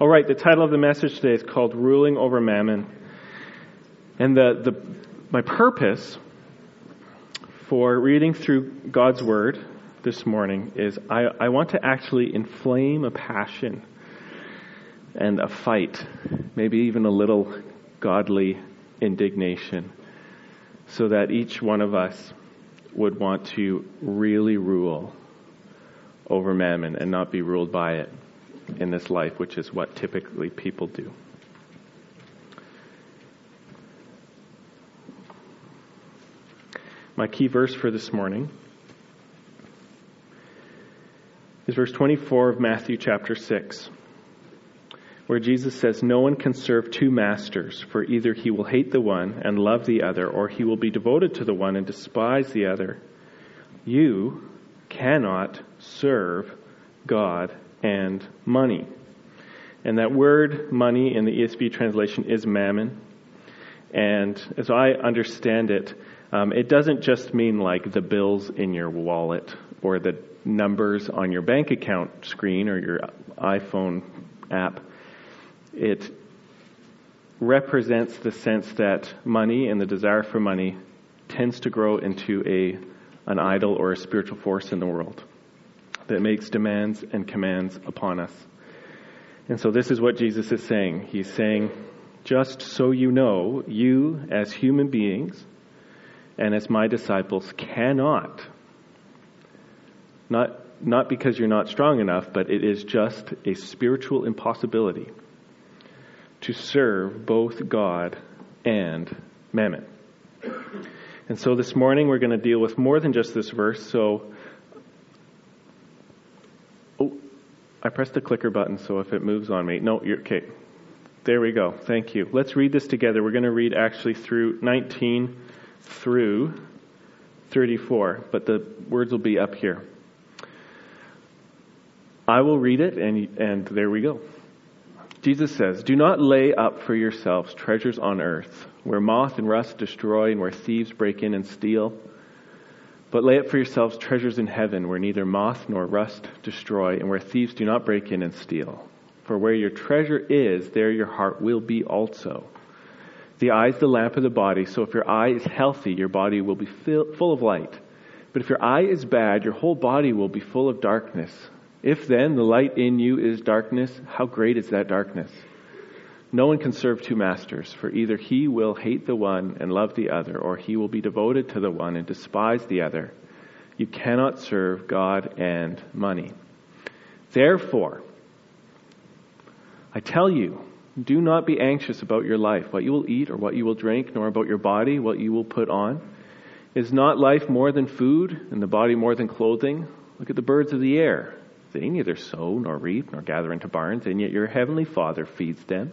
All right, the title of the message today is called Ruling Over Mammon. And the, the, my purpose for reading through God's Word this morning is I, I want to actually inflame a passion and a fight, maybe even a little godly indignation, so that each one of us would want to really rule over mammon and not be ruled by it in this life, which is what typically people do. My key verse for this morning is verse 24 of Matthew chapter 6, where Jesus says, No one can serve two masters, for either he will hate the one and love the other, or he will be devoted to the one and despise the other. You cannot serve God and money. And that word money in the ESV translation is mammon. And as I understand it, um, it doesn't just mean like the bills in your wallet or the numbers on your bank account screen or your iPhone app. It represents the sense that money and the desire for money tends to grow into a an idol or a spiritual force in the world that makes demands and commands upon us. And so this is what Jesus is saying. He's saying, just so you know, you as human beings and as my disciples cannot, not, not because you're not strong enough, but it is just a spiritual impossibility to serve both God and mammon. And so this morning we're going to deal with more than just this verse. So I pressed the clicker button, so if it moves on me, no, you're okay. There we go. Thank you. Let's read this together. We're going to read actually through 19 through 34, but the words will be up here. I will read it, and, and there we go. Jesus says, Do not lay up for yourselves treasures on earth, where moth and rust destroy, and where thieves break in and steal but lay up for yourselves treasures in heaven where neither moth nor rust destroy and where thieves do not break in and steal. For where your treasure is, there your heart will be also. The eye is the lamp of the body, so if your eye is healthy, your body will be full of light. But if your eye is bad, your whole body will be full of darkness. If then the light in you is darkness, how great is that darkness? No one can serve two masters, for either he will hate the one and love the other, or he will be devoted to the one and despise the other. You cannot serve God and money. Therefore, I tell you, do not be anxious about your life, what you will eat or what you will drink, nor about your body, what you will put on. Is not life more than food, and the body more than clothing? Look at the birds of the air. They neither sow nor reap nor gather into barns, and yet your heavenly Father feeds them.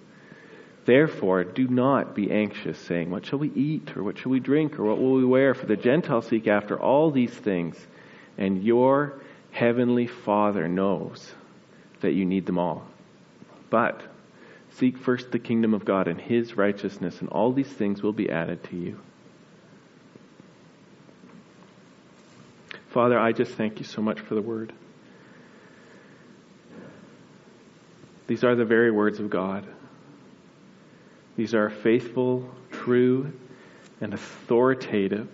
Therefore, do not be anxious, saying, What shall we eat, or what shall we drink, or what will we wear? For the Gentiles seek after all these things, and your heavenly Father knows that you need them all. But seek first the kingdom of God and his righteousness, and all these things will be added to you. Father, I just thank you so much for the word. These are the very words of God. These are a faithful, true, and authoritative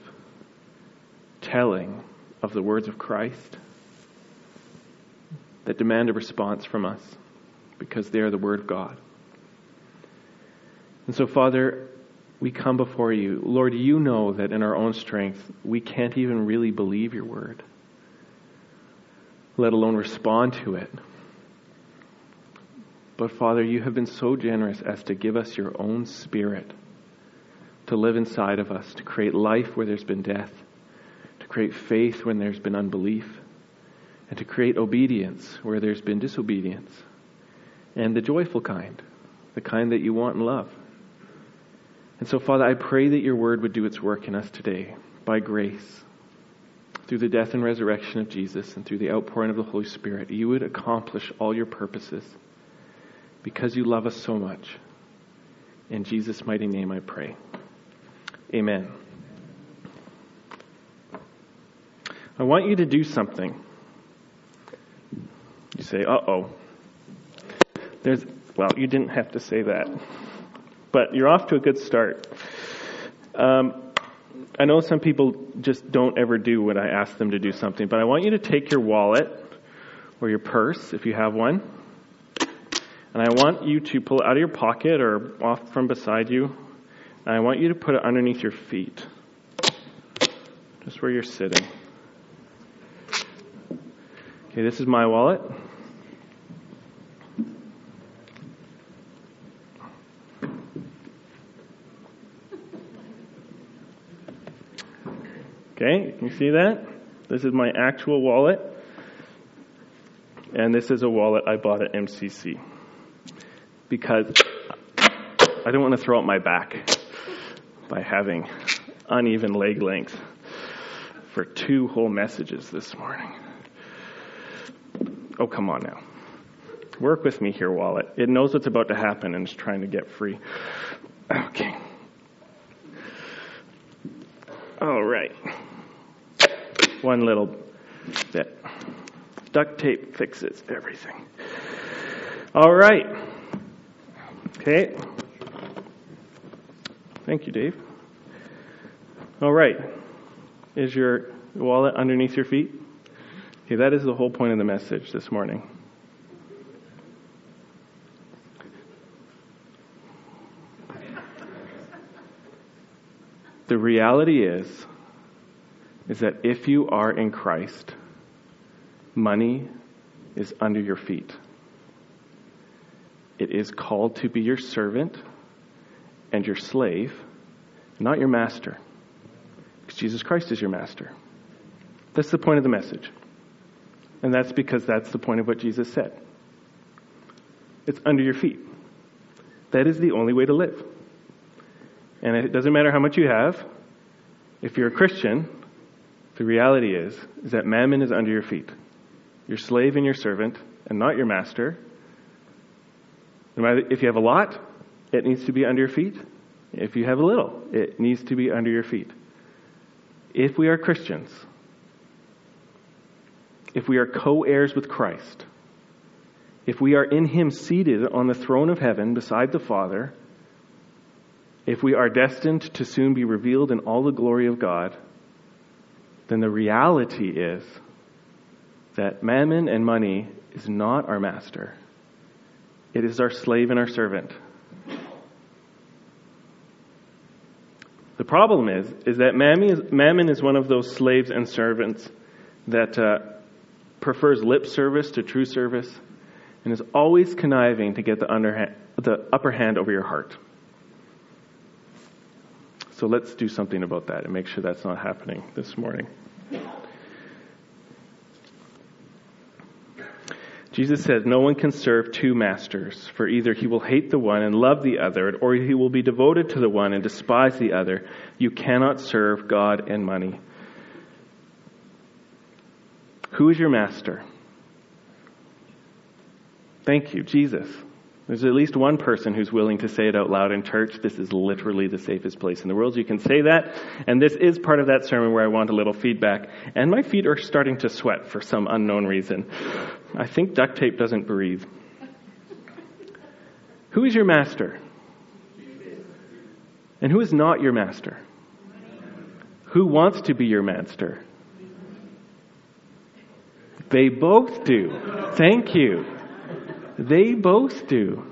telling of the words of Christ that demand a response from us because they are the Word of God. And so, Father, we come before you. Lord, you know that in our own strength, we can't even really believe your Word, let alone respond to it. But Father, you have been so generous as to give us your own Spirit to live inside of us, to create life where there's been death, to create faith when there's been unbelief, and to create obedience where there's been disobedience, and the joyful kind the kind that you want and love. And so, Father, I pray that your word would do its work in us today by grace, through the death and resurrection of Jesus, and through the outpouring of the Holy Spirit. You would accomplish all your purposes because you love us so much. In Jesus' mighty name I pray. Amen. I want you to do something. You say, uh oh. There's, well, you didn't have to say that. But you're off to a good start. Um, I know some people just don't ever do what I ask them to do something, but I want you to take your wallet or your purse, if you have one, and I want you to pull it out of your pocket or off from beside you, and I want you to put it underneath your feet, just where you're sitting. Okay, this is my wallet. Okay, you see that? This is my actual wallet. And this is a wallet I bought at MCC. Because I don't want to throw out my back by having uneven leg length for two whole messages this morning. Oh, come on now. Work with me here, wallet. It knows what's about to happen and is trying to get free. Okay. All right one little bit. Duct tape fixes everything. All right. Okay. Thank you, Dave. All right. Is your wallet underneath your feet? Okay, that is the whole point of the message this morning. The reality is is that if you are in Christ, money is under your feet. It is called to be your servant and your slave, not your master. Because Jesus Christ is your master. That's the point of the message. And that's because that's the point of what Jesus said. It's under your feet. That is the only way to live. And it doesn't matter how much you have. If you're a Christian, the reality is, is that mammon is under your feet. Your slave and your servant, and not your master. No matter if you have a lot, it needs to be under your feet. If you have a little, it needs to be under your feet. If we are Christians, if we are co heirs with Christ, if we are in Him seated on the throne of heaven beside the Father, if we are destined to soon be revealed in all the glory of God, then the reality is that mammon and money is not our master. It is our slave and our servant. The problem is, is that mammon is one of those slaves and servants that uh, prefers lip service to true service and is always conniving to get the, underhand, the upper hand over your heart. So let's do something about that and make sure that's not happening this morning. Jesus says, No one can serve two masters, for either he will hate the one and love the other, or he will be devoted to the one and despise the other. You cannot serve God and money. Who is your master? Thank you, Jesus. There's at least one person who's willing to say it out loud in church. This is literally the safest place in the world. You can say that. And this is part of that sermon where I want a little feedback. And my feet are starting to sweat for some unknown reason. I think duct tape doesn't breathe. Who is your master? And who is not your master? Who wants to be your master? They both do. Thank you. They both do.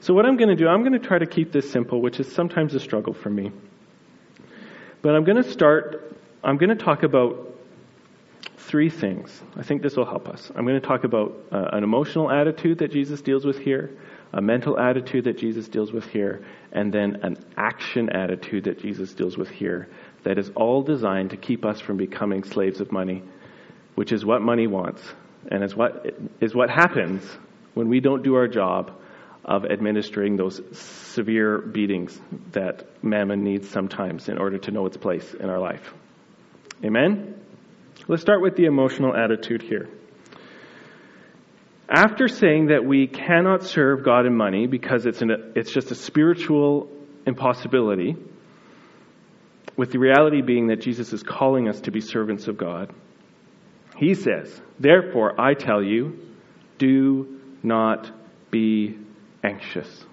So, what I'm going to do, I'm going to try to keep this simple, which is sometimes a struggle for me. But I'm going to start, I'm going to talk about three things. I think this will help us. I'm going to talk about uh, an emotional attitude that Jesus deals with here, a mental attitude that Jesus deals with here, and then an action attitude that Jesus deals with here that is all designed to keep us from becoming slaves of money which is what money wants, and is what, is what happens when we don't do our job of administering those severe beatings that mammon needs sometimes in order to know its place in our life. Amen? Let's start with the emotional attitude here. After saying that we cannot serve God in money because it's, an, it's just a spiritual impossibility, with the reality being that Jesus is calling us to be servants of God, he says, Therefore, I tell you, do not be anxious.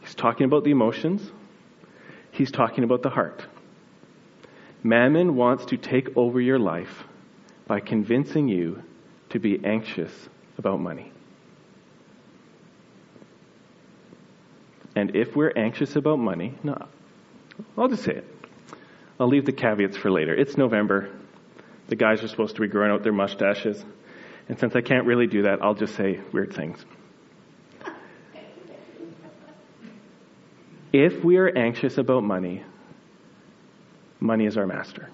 He's talking about the emotions, he's talking about the heart. Mammon wants to take over your life by convincing you to be anxious about money. And if we're anxious about money, no, I'll just say it. I'll leave the caveats for later. It's November. The guys are supposed to be growing out their mustaches. And since I can't really do that, I'll just say weird things. If we are anxious about money, money is our master.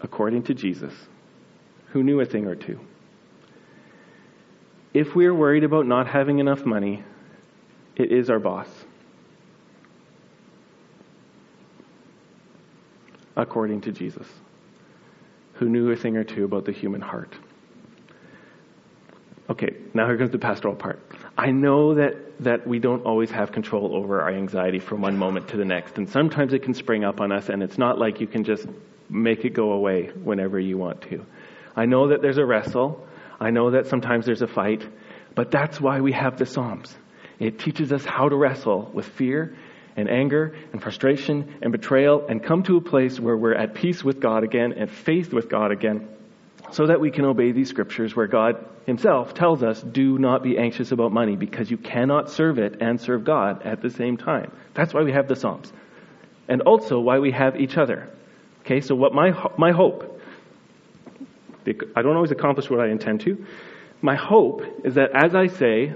According to Jesus, who knew a thing or two. If we are worried about not having enough money, it is our boss. According to Jesus, who knew a thing or two about the human heart. Okay, now here comes the pastoral part. I know that, that we don't always have control over our anxiety from one moment to the next, and sometimes it can spring up on us, and it's not like you can just make it go away whenever you want to. I know that there's a wrestle. I know that sometimes there's a fight, but that's why we have the Psalms. It teaches us how to wrestle with fear and anger and frustration and betrayal and come to a place where we're at peace with God again and faith with God again so that we can obey these scriptures where God himself tells us do not be anxious about money because you cannot serve it and serve God at the same time. That's why we have the Psalms. And also why we have each other. Okay, so what my my hope I don't always accomplish what I intend to. My hope is that as I say,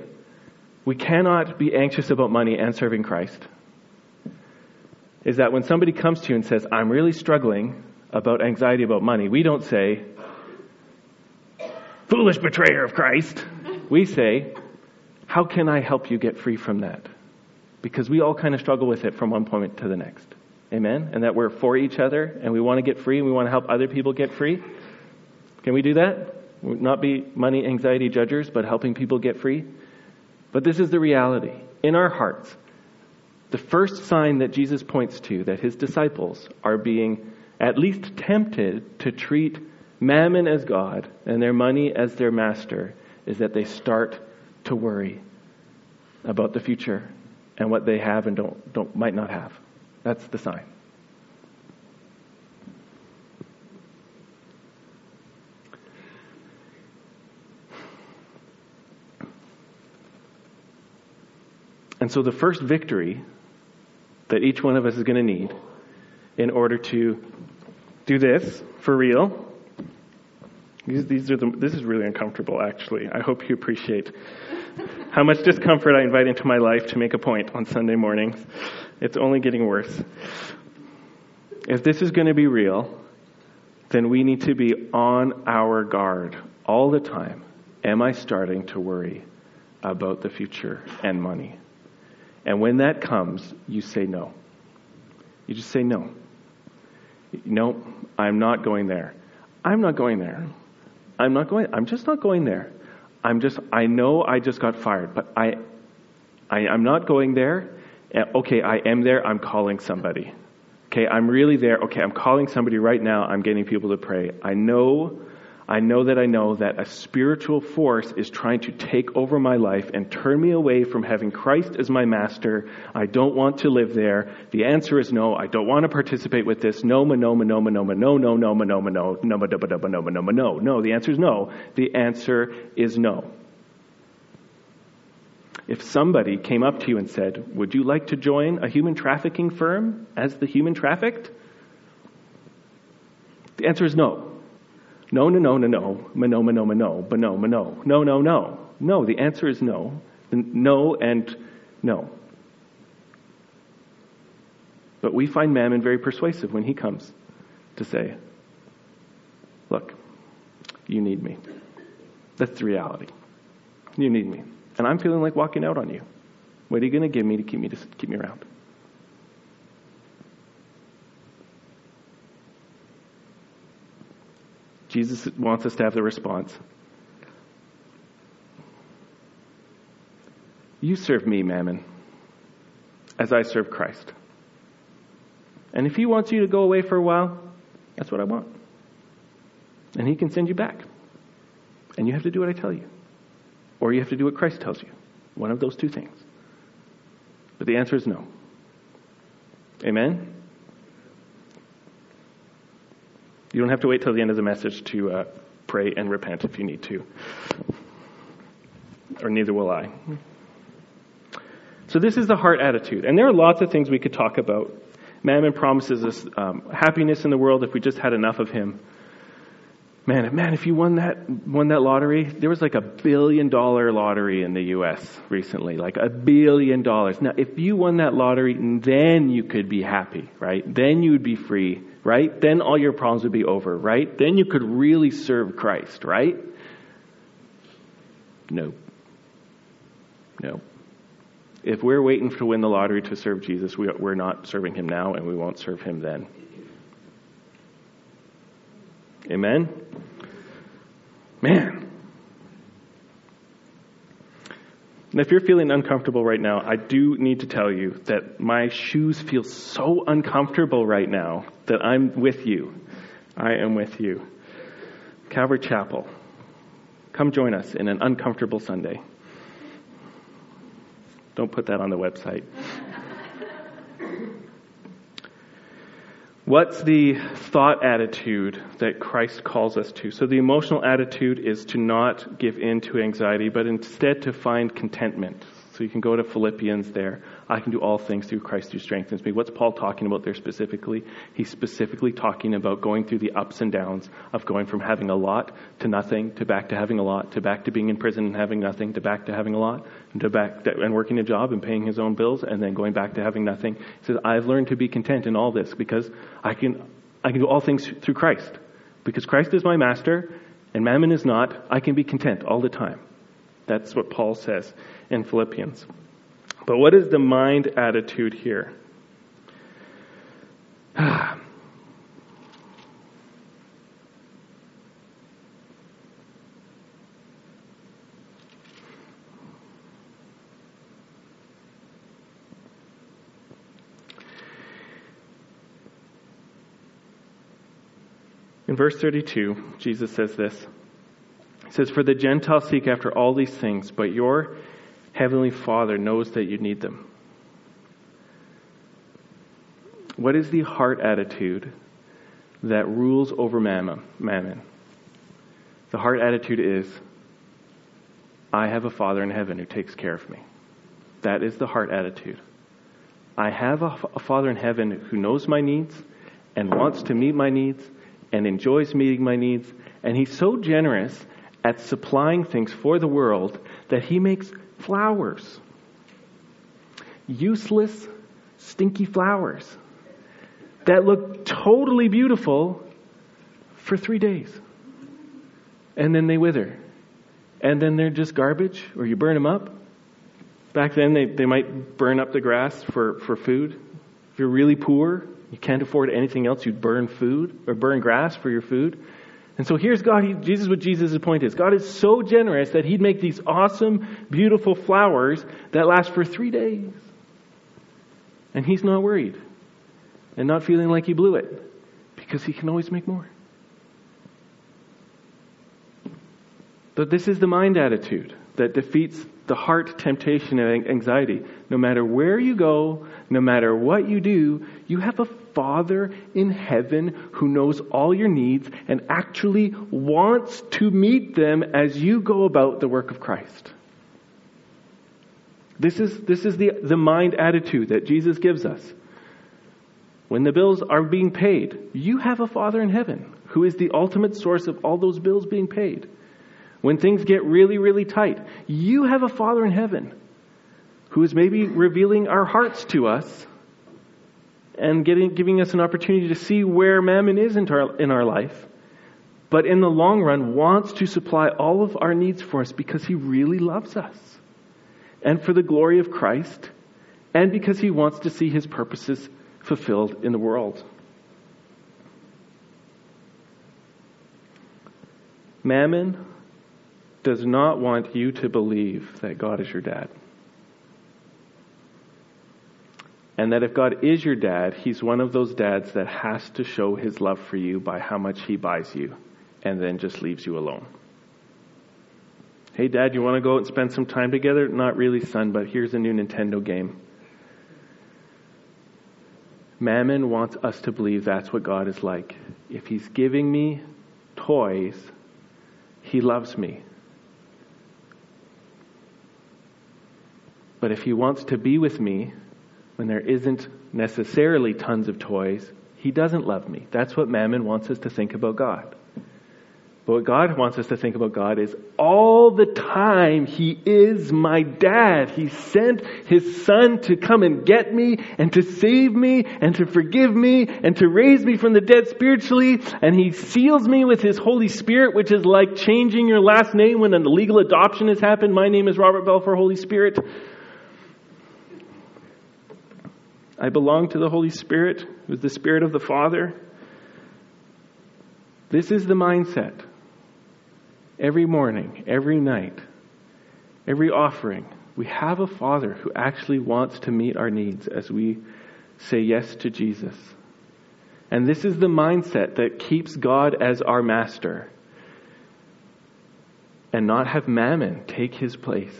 we cannot be anxious about money and serving Christ. Is that when somebody comes to you and says, I'm really struggling about anxiety about money, we don't say, foolish betrayer of Christ. We say, how can I help you get free from that? Because we all kind of struggle with it from one point to the next. Amen? And that we're for each other and we want to get free and we want to help other people get free. Can we do that? Not be money anxiety judgers, but helping people get free? But this is the reality. In our hearts, the first sign that Jesus points to that his disciples are being at least tempted to treat mammon as God and their money as their master is that they start to worry about the future and what they have and don't, don't might not have. That's the sign. And so the first victory that each one of us is going to need in order to do this for real. These, these are the, this is really uncomfortable, actually. I hope you appreciate how much discomfort I invite into my life to make a point on Sunday mornings. It's only getting worse. If this is going to be real, then we need to be on our guard all the time. Am I starting to worry about the future and money? And when that comes, you say no. You just say no. No, I'm not going there. I'm not going there. I'm not going. I'm just not going there. I'm just. I know I just got fired, but I, I I'm not going there. Eh, okay, I am there. I'm calling somebody. Okay, I'm really there. Okay, I'm calling somebody right now. I'm getting people to pray. I know I know that I know that a spiritual force is trying to take over my life and turn me away from having Christ as my master. I don't want to live there. The answer is no. I don't want to participate with this. No, no, no, no, no, no, no, no, no, no, no, no, no, no, the answer is no. The answer is no. If somebody came up to you and said, Would you like to join a human trafficking firm as the human trafficked? The answer is no. No, no, no, no, no, no, no, no, no, but no, no, no, no, no, no. The answer is no. No and No. But we find Mammon very persuasive when he comes to say, Look, you need me. That's the reality. You need me. And I'm feeling like walking out on you. What are you going to give me to keep me to keep me around? Jesus wants us to have the response. You serve me, Mammon, as I serve Christ. And if he wants you to go away for a while, that's what I want. And he can send you back. And you have to do what I tell you. Or you have to do what Christ tells you. One of those two things. But the answer is no. Amen? You don't have to wait till the end of the message to uh, pray and repent if you need to. Or neither will I. So, this is the heart attitude. And there are lots of things we could talk about Mammon promises us um, happiness in the world if we just had enough of him. Man, man, if you won that won that lottery, there was like a billion dollar lottery in the U.S. recently, like a billion dollars. Now, if you won that lottery, then you could be happy, right? Then you would be free, right? Then all your problems would be over, right? Then you could really serve Christ, right? No. No. If we're waiting to win the lottery to serve Jesus, we, we're not serving him now and we won't serve him then. Amen? Man. And if you're feeling uncomfortable right now, I do need to tell you that my shoes feel so uncomfortable right now that I'm with you. I am with you. Calvary Chapel, come join us in an uncomfortable Sunday. Don't put that on the website. What's the thought attitude that Christ calls us to? So, the emotional attitude is to not give in to anxiety, but instead to find contentment. So you can go to Philippians there. I can do all things through Christ who strengthens me. What's Paul talking about there specifically? He's specifically talking about going through the ups and downs of going from having a lot to nothing, to back to having a lot, to back to being in prison and having nothing, to back to having a lot, and to back to, and working a job and paying his own bills, and then going back to having nothing. He says, I've learned to be content in all this because I can, I can do all things through Christ. Because Christ is my master and mammon is not, I can be content all the time. That's what Paul says in Philippians. But what is the mind attitude here? In verse 32, Jesus says this He says, For the Gentiles seek after all these things, but your heavenly Father knows that you need them. What is the heart attitude that rules over mammon? The heart attitude is, I have a Father in heaven who takes care of me. That is the heart attitude. I have a, a Father in heaven who knows my needs and wants to meet my needs and enjoys meeting my needs. And He's so generous at supplying things for the world that he makes flowers. Useless, stinky flowers that look totally beautiful for three days. And then they wither. And then they're just garbage, or you burn them up. Back then, they, they might burn up the grass for, for food. If you're really poor, you can't afford anything else, you'd burn food or burn grass for your food. And so here's God, he, Jesus, what Jesus' point is. God is so generous that he'd make these awesome, beautiful flowers that last for three days. And he's not worried and not feeling like he blew it because he can always make more. But this is the mind attitude that defeats the heart temptation and anxiety. No matter where you go, no matter what you do, you have a Father in heaven who knows all your needs and actually wants to meet them as you go about the work of Christ. This is, this is the, the mind attitude that Jesus gives us. When the bills are being paid, you have a Father in heaven who is the ultimate source of all those bills being paid. When things get really, really tight, you have a Father in heaven who is maybe revealing our hearts to us and getting, giving us an opportunity to see where mammon is in our, in our life, but in the long run wants to supply all of our needs for us because he really loves us and for the glory of Christ and because he wants to see his purposes fulfilled in the world. Mammon does not want you to believe that God is your dad. And that if God is your dad, he's one of those dads that has to show his love for you by how much he buys you and then just leaves you alone. Hey, dad, you want to go out and spend some time together? Not really, son, but here's a new Nintendo game. Mammon wants us to believe that's what God is like. If he's giving me toys, he loves me. But if he wants to be with me when there isn't necessarily tons of toys, he doesn't love me. That's what Mammon wants us to think about God. But what God wants us to think about God is all the time He is my dad. He sent His Son to come and get me and to save me and to forgive me and to raise me from the dead spiritually. And He seals me with His Holy Spirit, which is like changing your last name when a legal adoption has happened. My name is Robert Belfour, Holy Spirit. I belong to the Holy Spirit, who is the Spirit of the Father. This is the mindset every morning, every night, every offering, we have a Father who actually wants to meet our needs as we say yes to Jesus. And this is the mindset that keeps God as our master and not have mammon take his place.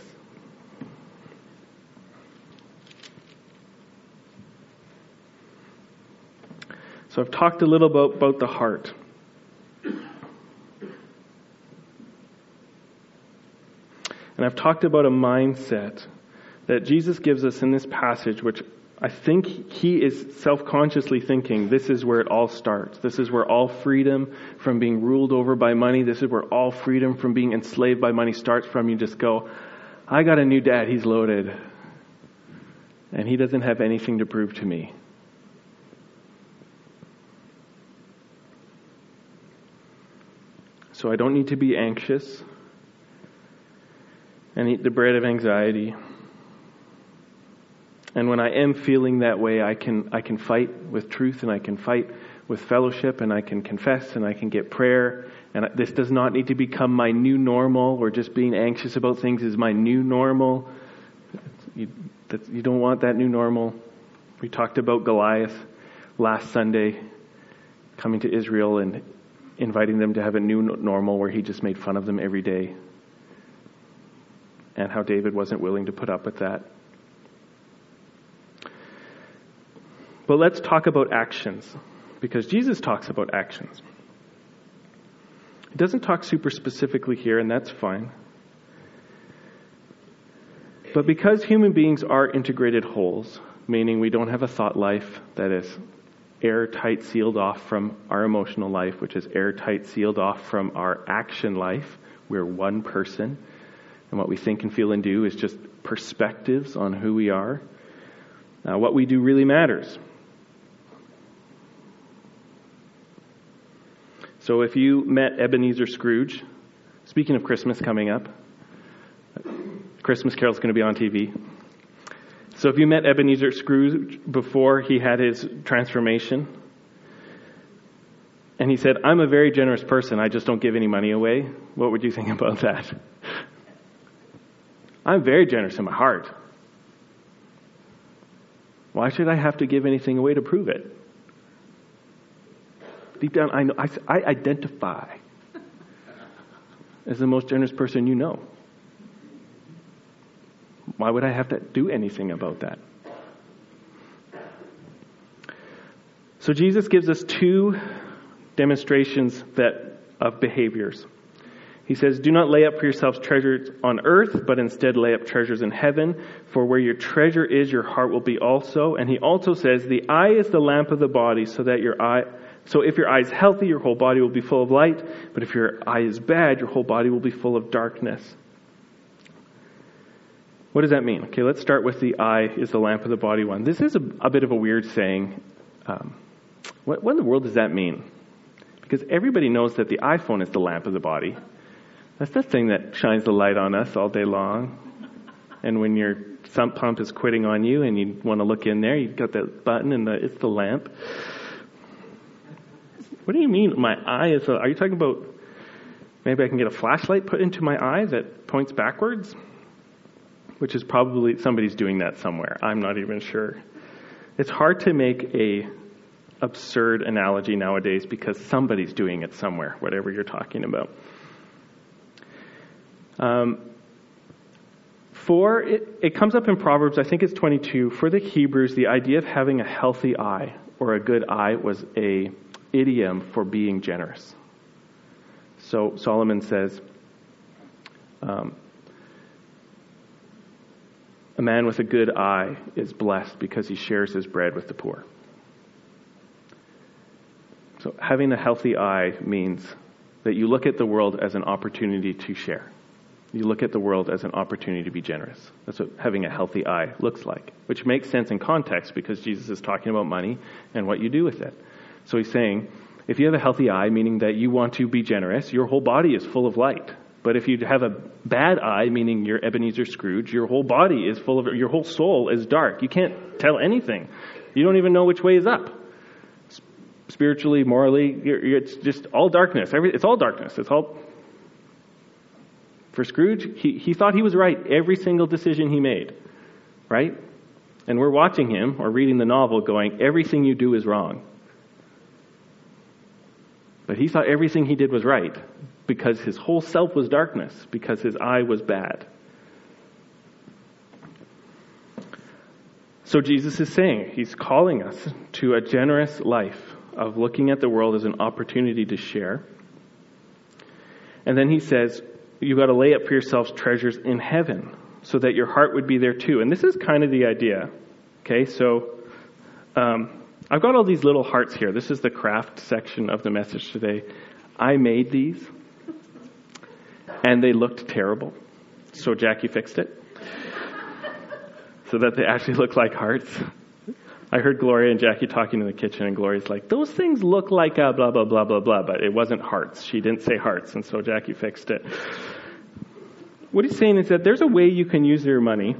So I've talked a little about, about the heart. And I've talked about a mindset that Jesus gives us in this passage, which I think he is self consciously thinking this is where it all starts. This is where all freedom from being ruled over by money, this is where all freedom from being enslaved by money starts from. You just go, I got a new dad, he's loaded. And he doesn't have anything to prove to me. So I don't need to be anxious and eat the bread of anxiety. And when I am feeling that way, I can, I can fight with truth and I can fight with fellowship and I can confess and I can get prayer. And this does not need to become my new normal or just being anxious about things is my new normal. You, that, you don't want that new normal. We talked about Goliath last Sunday coming to Israel and inviting them to have a new normal where he just made fun of them every day and how David wasn't willing to put up with that. But let's talk about actions, because Jesus talks about actions. He doesn't talk super specifically here, and that's fine. But because human beings are integrated wholes, meaning we don't have a thought life that is airtight sealed off from our emotional life, which is airtight sealed off from our action life, we're one person and what we think and feel and do is just perspectives on who we are. Uh, what we do really matters. So if you met Ebenezer Scrooge, speaking of Christmas coming up, Christmas Carol's going to be on TV. So if you met Ebenezer Scrooge before he had his transformation, and he said, I'm a very generous person, I just don't give any money away, what would you think about that? I'm very generous in my heart. Why should I have to give anything away to prove it? Deep down, I, know, I, I identify as the most generous person you know. Why would I have to do anything about that? So Jesus gives us two demonstrations that of behaviors. He says, Do not lay up for yourselves treasures on earth, but instead lay up treasures in heaven, for where your treasure is, your heart will be also. And he also says, The eye is the lamp of the body, so that your eye, so if your eye is healthy, your whole body will be full of light, but if your eye is bad, your whole body will be full of darkness. What does that mean? Okay, let's start with the eye is the lamp of the body one. This is a, a bit of a weird saying. Um, what, what in the world does that mean? Because everybody knows that the iPhone is the lamp of the body. That's the thing that shines the light on us all day long. And when your sump pump is quitting on you and you want to look in there, you've got that button and the, it's the lamp. What do you mean my eye is a, are you talking about maybe I can get a flashlight put into my eye that points backwards? Which is probably somebody's doing that somewhere. I'm not even sure. It's hard to make a absurd analogy nowadays because somebody's doing it somewhere, whatever you're talking about. Um, for it, it comes up in Proverbs, I think it's 22. For the Hebrews, the idea of having a healthy eye or a good eye was a idiom for being generous. So Solomon says, um, a man with a good eye is blessed because he shares his bread with the poor. So, having a healthy eye means that you look at the world as an opportunity to share. You look at the world as an opportunity to be generous. That's what having a healthy eye looks like, which makes sense in context because Jesus is talking about money and what you do with it. So he's saying, if you have a healthy eye, meaning that you want to be generous, your whole body is full of light. But if you have a bad eye, meaning you're Ebenezer Scrooge, your whole body is full of, your whole soul is dark. You can't tell anything. You don't even know which way is up. Spiritually, morally, it's just all darkness. It's all darkness. It's all. For Scrooge, he, he thought he was right every single decision he made, right? And we're watching him or reading the novel going, everything you do is wrong. But he thought everything he did was right because his whole self was darkness, because his eye was bad. So Jesus is saying, He's calling us to a generous life of looking at the world as an opportunity to share. And then He says, You've got to lay up for yourselves treasures in heaven so that your heart would be there too. And this is kind of the idea. Okay, so um, I've got all these little hearts here. This is the craft section of the message today. I made these and they looked terrible. So Jackie fixed it so that they actually look like hearts. I heard Gloria and Jackie talking in the kitchen, and Gloria's like, Those things look like a blah, blah, blah, blah, blah, but it wasn't hearts. She didn't say hearts, and so Jackie fixed it. What he's saying is that there's a way you can use your money.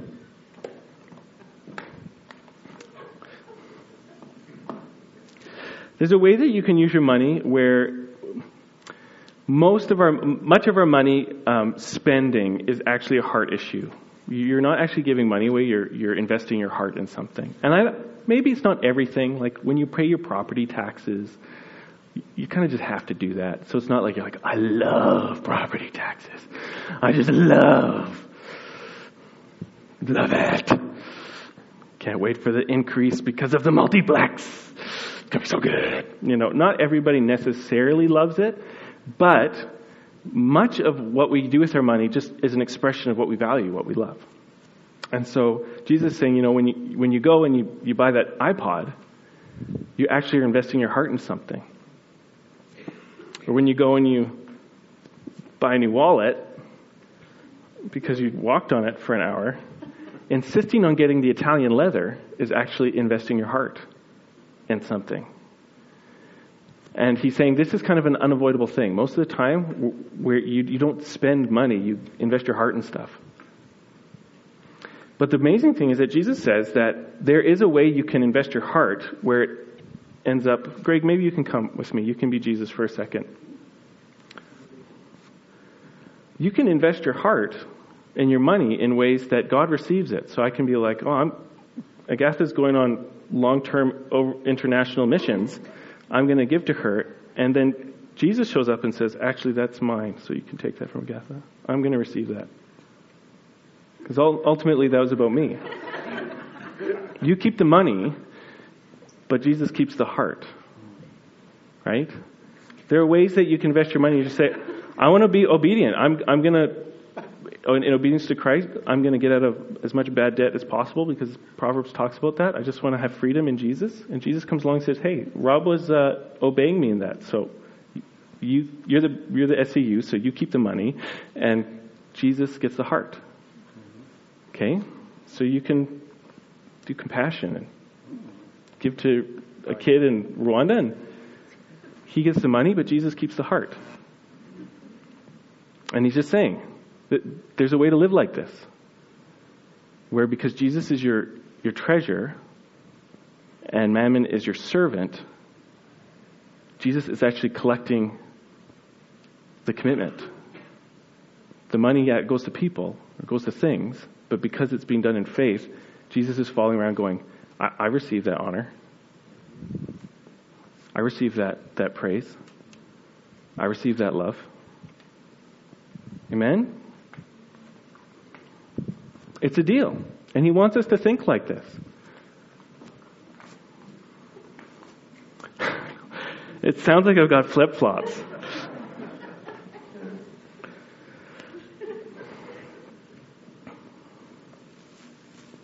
There's a way that you can use your money where most of our, much of our money um, spending is actually a heart issue. You're not actually giving money away, you're, you're investing your heart in something. And I, maybe it's not everything. Like when you pay your property taxes, you, kind of just have to do that. So it's not like you're like, I love property taxes. I just love, love it. Can't wait for the increase because of the multiplex. It's gonna be so good. You know, not everybody necessarily loves it, but much of what we do with our money just is an expression of what we value, what we love. And so Jesus is saying, you know, when you, when you go and you, you buy that iPod, you actually are investing your heart in something. Or when you go and you buy a new wallet because you walked on it for an hour, insisting on getting the Italian leather is actually investing your heart in something. And he's saying this is kind of an unavoidable thing. Most of the time, where you, you don't spend money, you invest your heart in stuff. But the amazing thing is that Jesus says that there is a way you can invest your heart where it ends up. Greg, maybe you can come with me. You can be Jesus for a second. You can invest your heart and your money in ways that God receives it. So I can be like, oh, I'm, Agatha's going on long term international missions I'm going to give to her. And then Jesus shows up and says, Actually, that's mine, so you can take that from Agatha. I'm going to receive that. Because ultimately, that was about me. you keep the money, but Jesus keeps the heart. Right? There are ways that you can invest your money. You just say, I want to be obedient. I'm, I'm going to in obedience to Christ, I'm going to get out of as much bad debt as possible because Proverbs talks about that. I just want to have freedom in Jesus. And Jesus comes along and says, "Hey, Rob was uh, obeying me in that, so you you're the you're the SCU, so you keep the money, and Jesus gets the heart." Okay? So you can do compassion and give to a kid in Rwanda and he gets the money, but Jesus keeps the heart. And he's just saying there's a way to live like this. Where because Jesus is your, your treasure and mammon is your servant, Jesus is actually collecting the commitment. The money yeah, goes to people, it goes to things, but because it's being done in faith, Jesus is falling around going, I, I receive that honor. I receive that, that praise. I receive that love. Amen? It's a deal. And he wants us to think like this. it sounds like I've got flip flops.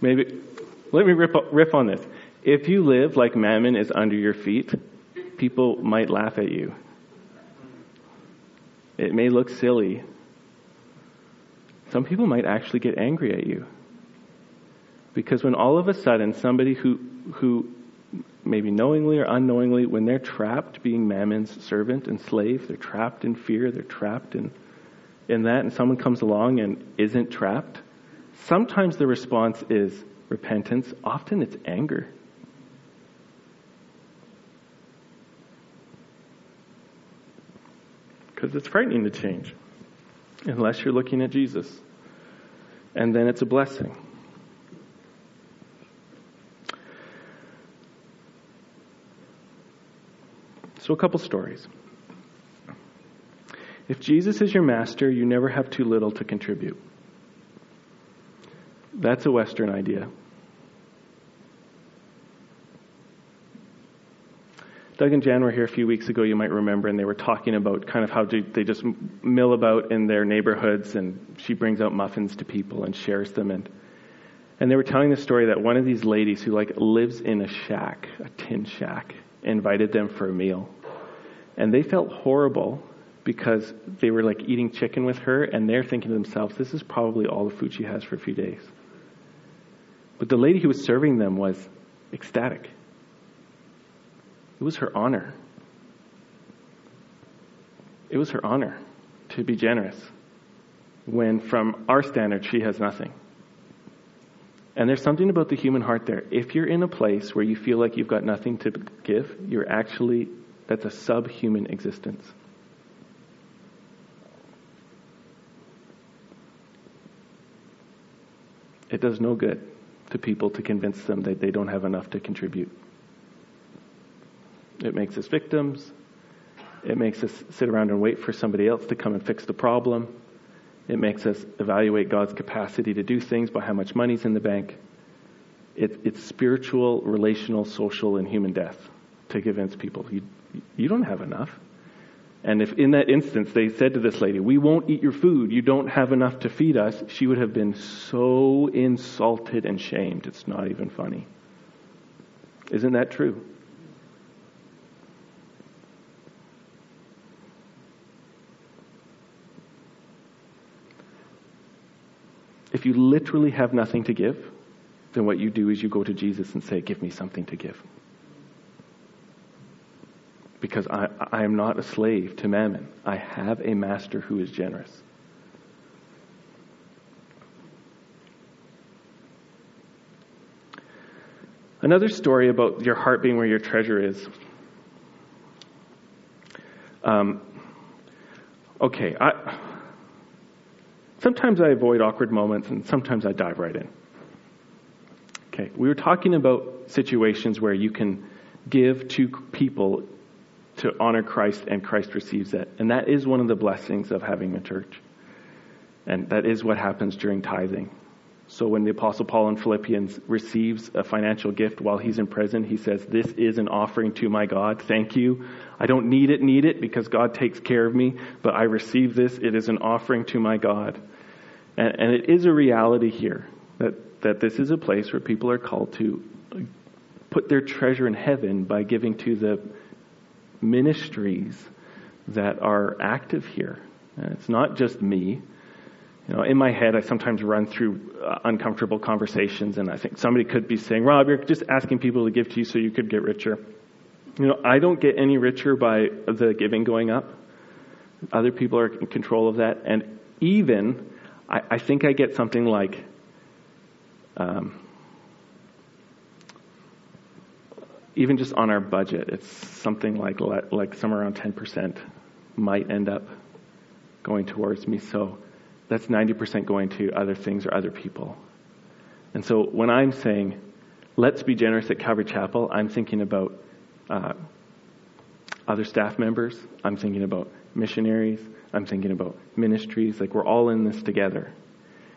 Maybe, let me rip, riff on this. If you live like mammon is under your feet, people might laugh at you. It may look silly. Some people might actually get angry at you. Because when all of a sudden somebody who, who maybe knowingly or unknowingly, when they're trapped being Mammon's servant and slave, they're trapped in fear, they're trapped in, in that, and someone comes along and isn't trapped, sometimes the response is repentance, often it's anger. Because it's frightening to change unless you're looking at Jesus. And then it's a blessing. So, a couple stories. If Jesus is your master, you never have too little to contribute. That's a Western idea. Doug and Jan were here a few weeks ago, you might remember, and they were talking about kind of how they just mill about in their neighborhoods, and she brings out muffins to people and shares them. And, and they were telling the story that one of these ladies who like lives in a shack, a tin shack, invited them for a meal. And they felt horrible because they were like eating chicken with her and they're thinking to themselves, this is probably all the food she has for a few days. But the lady who was serving them was ecstatic. It was her honor. It was her honor to be generous when, from our standard, she has nothing. And there's something about the human heart there. If you're in a place where you feel like you've got nothing to give, you're actually, that's a subhuman existence. It does no good to people to convince them that they don't have enough to contribute. It makes us victims. It makes us sit around and wait for somebody else to come and fix the problem. It makes us evaluate God's capacity to do things by how much money's in the bank. It, it's spiritual, relational, social, and human death to convince people you, you don't have enough. And if in that instance they said to this lady, We won't eat your food, you don't have enough to feed us, she would have been so insulted and shamed. It's not even funny. Isn't that true? If you literally have nothing to give, then what you do is you go to Jesus and say, Give me something to give. Because I, I am not a slave to mammon. I have a master who is generous. Another story about your heart being where your treasure is. Um, okay, I, Sometimes I avoid awkward moments and sometimes I dive right in. Okay, we were talking about situations where you can give to people to honor Christ and Christ receives it. And that is one of the blessings of having a church. And that is what happens during tithing. So when the Apostle Paul in Philippians receives a financial gift while he's in prison, he says, This is an offering to my God. Thank you. I don't need it, need it, because God takes care of me, but I receive this. It is an offering to my God. And, and it is a reality here that, that this is a place where people are called to put their treasure in heaven by giving to the ministries that are active here. And it's not just me. You know, in my head, I sometimes run through uh, uncomfortable conversations, and I think somebody could be saying, Rob, you're just asking people to give to you so you could get richer. You know, I don't get any richer by the giving going up. Other people are in control of that. And even, I, I think I get something like, um, even just on our budget, it's something like like somewhere around 10% might end up going towards me. So that's 90% going to other things or other people. And so when I'm saying, let's be generous at Calvary Chapel, I'm thinking about uh, other staff members. I'm thinking about missionaries. I'm thinking about ministries. Like we're all in this together.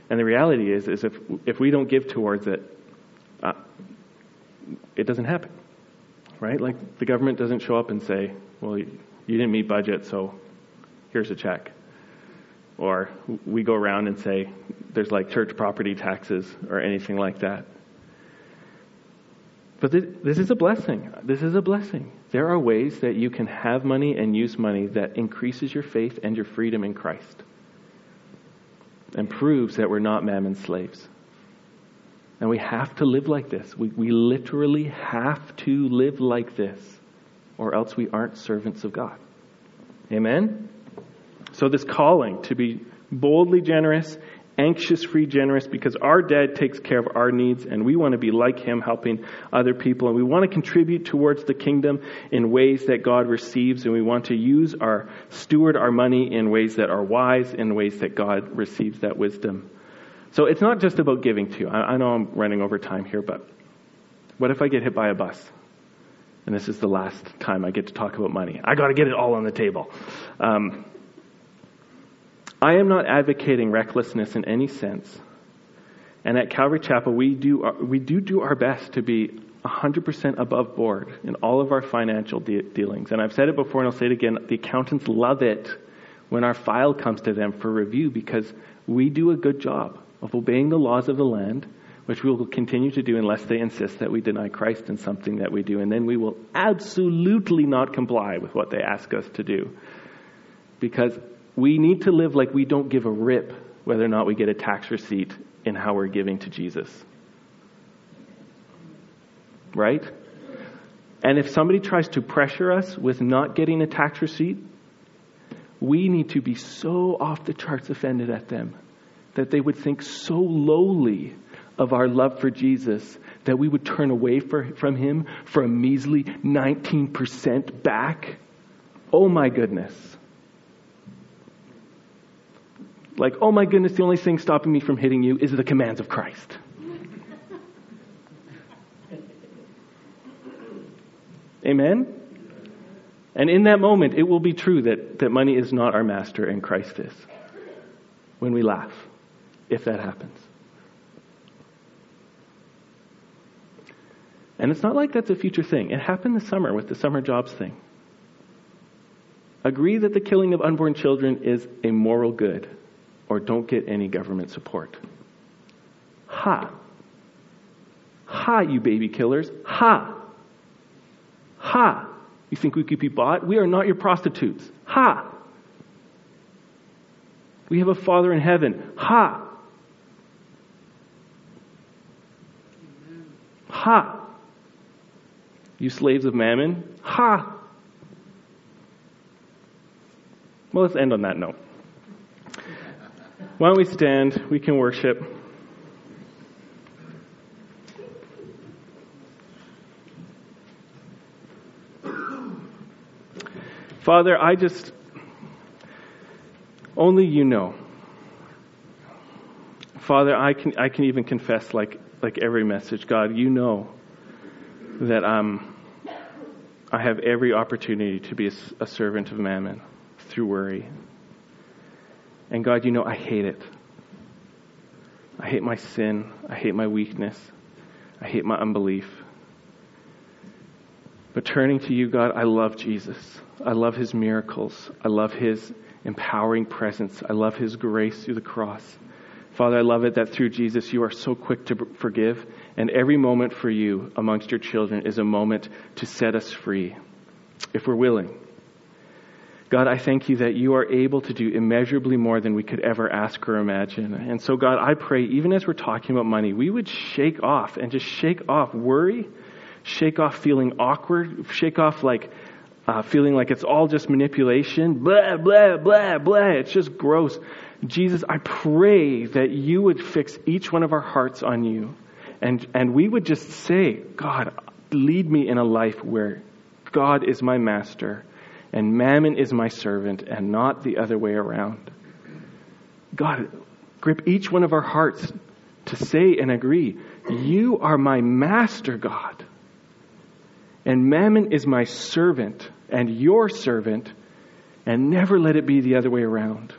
And the reality is, is if if we don't give towards it, uh, it doesn't happen, right? Like the government doesn't show up and say, "Well, you, you didn't meet budget, so here's a check." Or we go around and say, "There's like church property taxes or anything like that." But this, this is a blessing. This is a blessing. There are ways that you can have money and use money that increases your faith and your freedom in Christ and proves that we're not mammon slaves. And we have to live like this. We, we literally have to live like this, or else we aren't servants of God. Amen? So, this calling to be boldly generous anxious, free, generous, because our dad takes care of our needs and we want to be like him, helping other people. And we want to contribute towards the kingdom in ways that God receives. And we want to use our, steward our money in ways that are wise, in ways that God receives that wisdom. So it's not just about giving to. I, I know I'm running over time here, but what if I get hit by a bus? And this is the last time I get to talk about money. I got to get it all on the table. Um, I am not advocating recklessness in any sense. And at Calvary Chapel, we do, uh, we do do our best to be 100% above board in all of our financial de- dealings. And I've said it before and I'll say it again the accountants love it when our file comes to them for review because we do a good job of obeying the laws of the land, which we will continue to do unless they insist that we deny Christ in something that we do. And then we will absolutely not comply with what they ask us to do. Because we need to live like we don't give a rip whether or not we get a tax receipt in how we're giving to Jesus. Right? And if somebody tries to pressure us with not getting a tax receipt, we need to be so off the charts offended at them that they would think so lowly of our love for Jesus that we would turn away for, from him for a measly 19% back. Oh my goodness. Like, oh my goodness, the only thing stopping me from hitting you is the commands of Christ. Amen? And in that moment, it will be true that, that money is not our master and Christ is. When we laugh, if that happens. And it's not like that's a future thing. It happened this summer with the summer jobs thing. Agree that the killing of unborn children is a moral good or don't get any government support. Ha! Ha, you baby killers. Ha! Ha! You think we could be bought? We are not your prostitutes. Ha! We have a Father in heaven. Ha! Ha! You slaves of mammon. Ha! Well, let's end on that note. Why don't we stand? We can worship. Father, I just, only you know. Father, I can, I can even confess, like, like every message, God, you know that um, I have every opportunity to be a, a servant of mammon through worry, and God, you know, I hate it. I hate my sin. I hate my weakness. I hate my unbelief. But turning to you, God, I love Jesus. I love his miracles. I love his empowering presence. I love his grace through the cross. Father, I love it that through Jesus you are so quick to forgive, and every moment for you amongst your children is a moment to set us free, if we're willing. God, I thank you that you are able to do immeasurably more than we could ever ask or imagine. And so, God, I pray, even as we're talking about money, we would shake off and just shake off worry, shake off feeling awkward, shake off like uh, feeling like it's all just manipulation, blah, blah, blah, blah. It's just gross. Jesus, I pray that you would fix each one of our hearts on you. And, and we would just say, God, lead me in a life where God is my master and mammon is my servant and not the other way around. God, grip each one of our hearts to say and agree, You are my master, God. And mammon is my servant and your servant, and never let it be the other way around.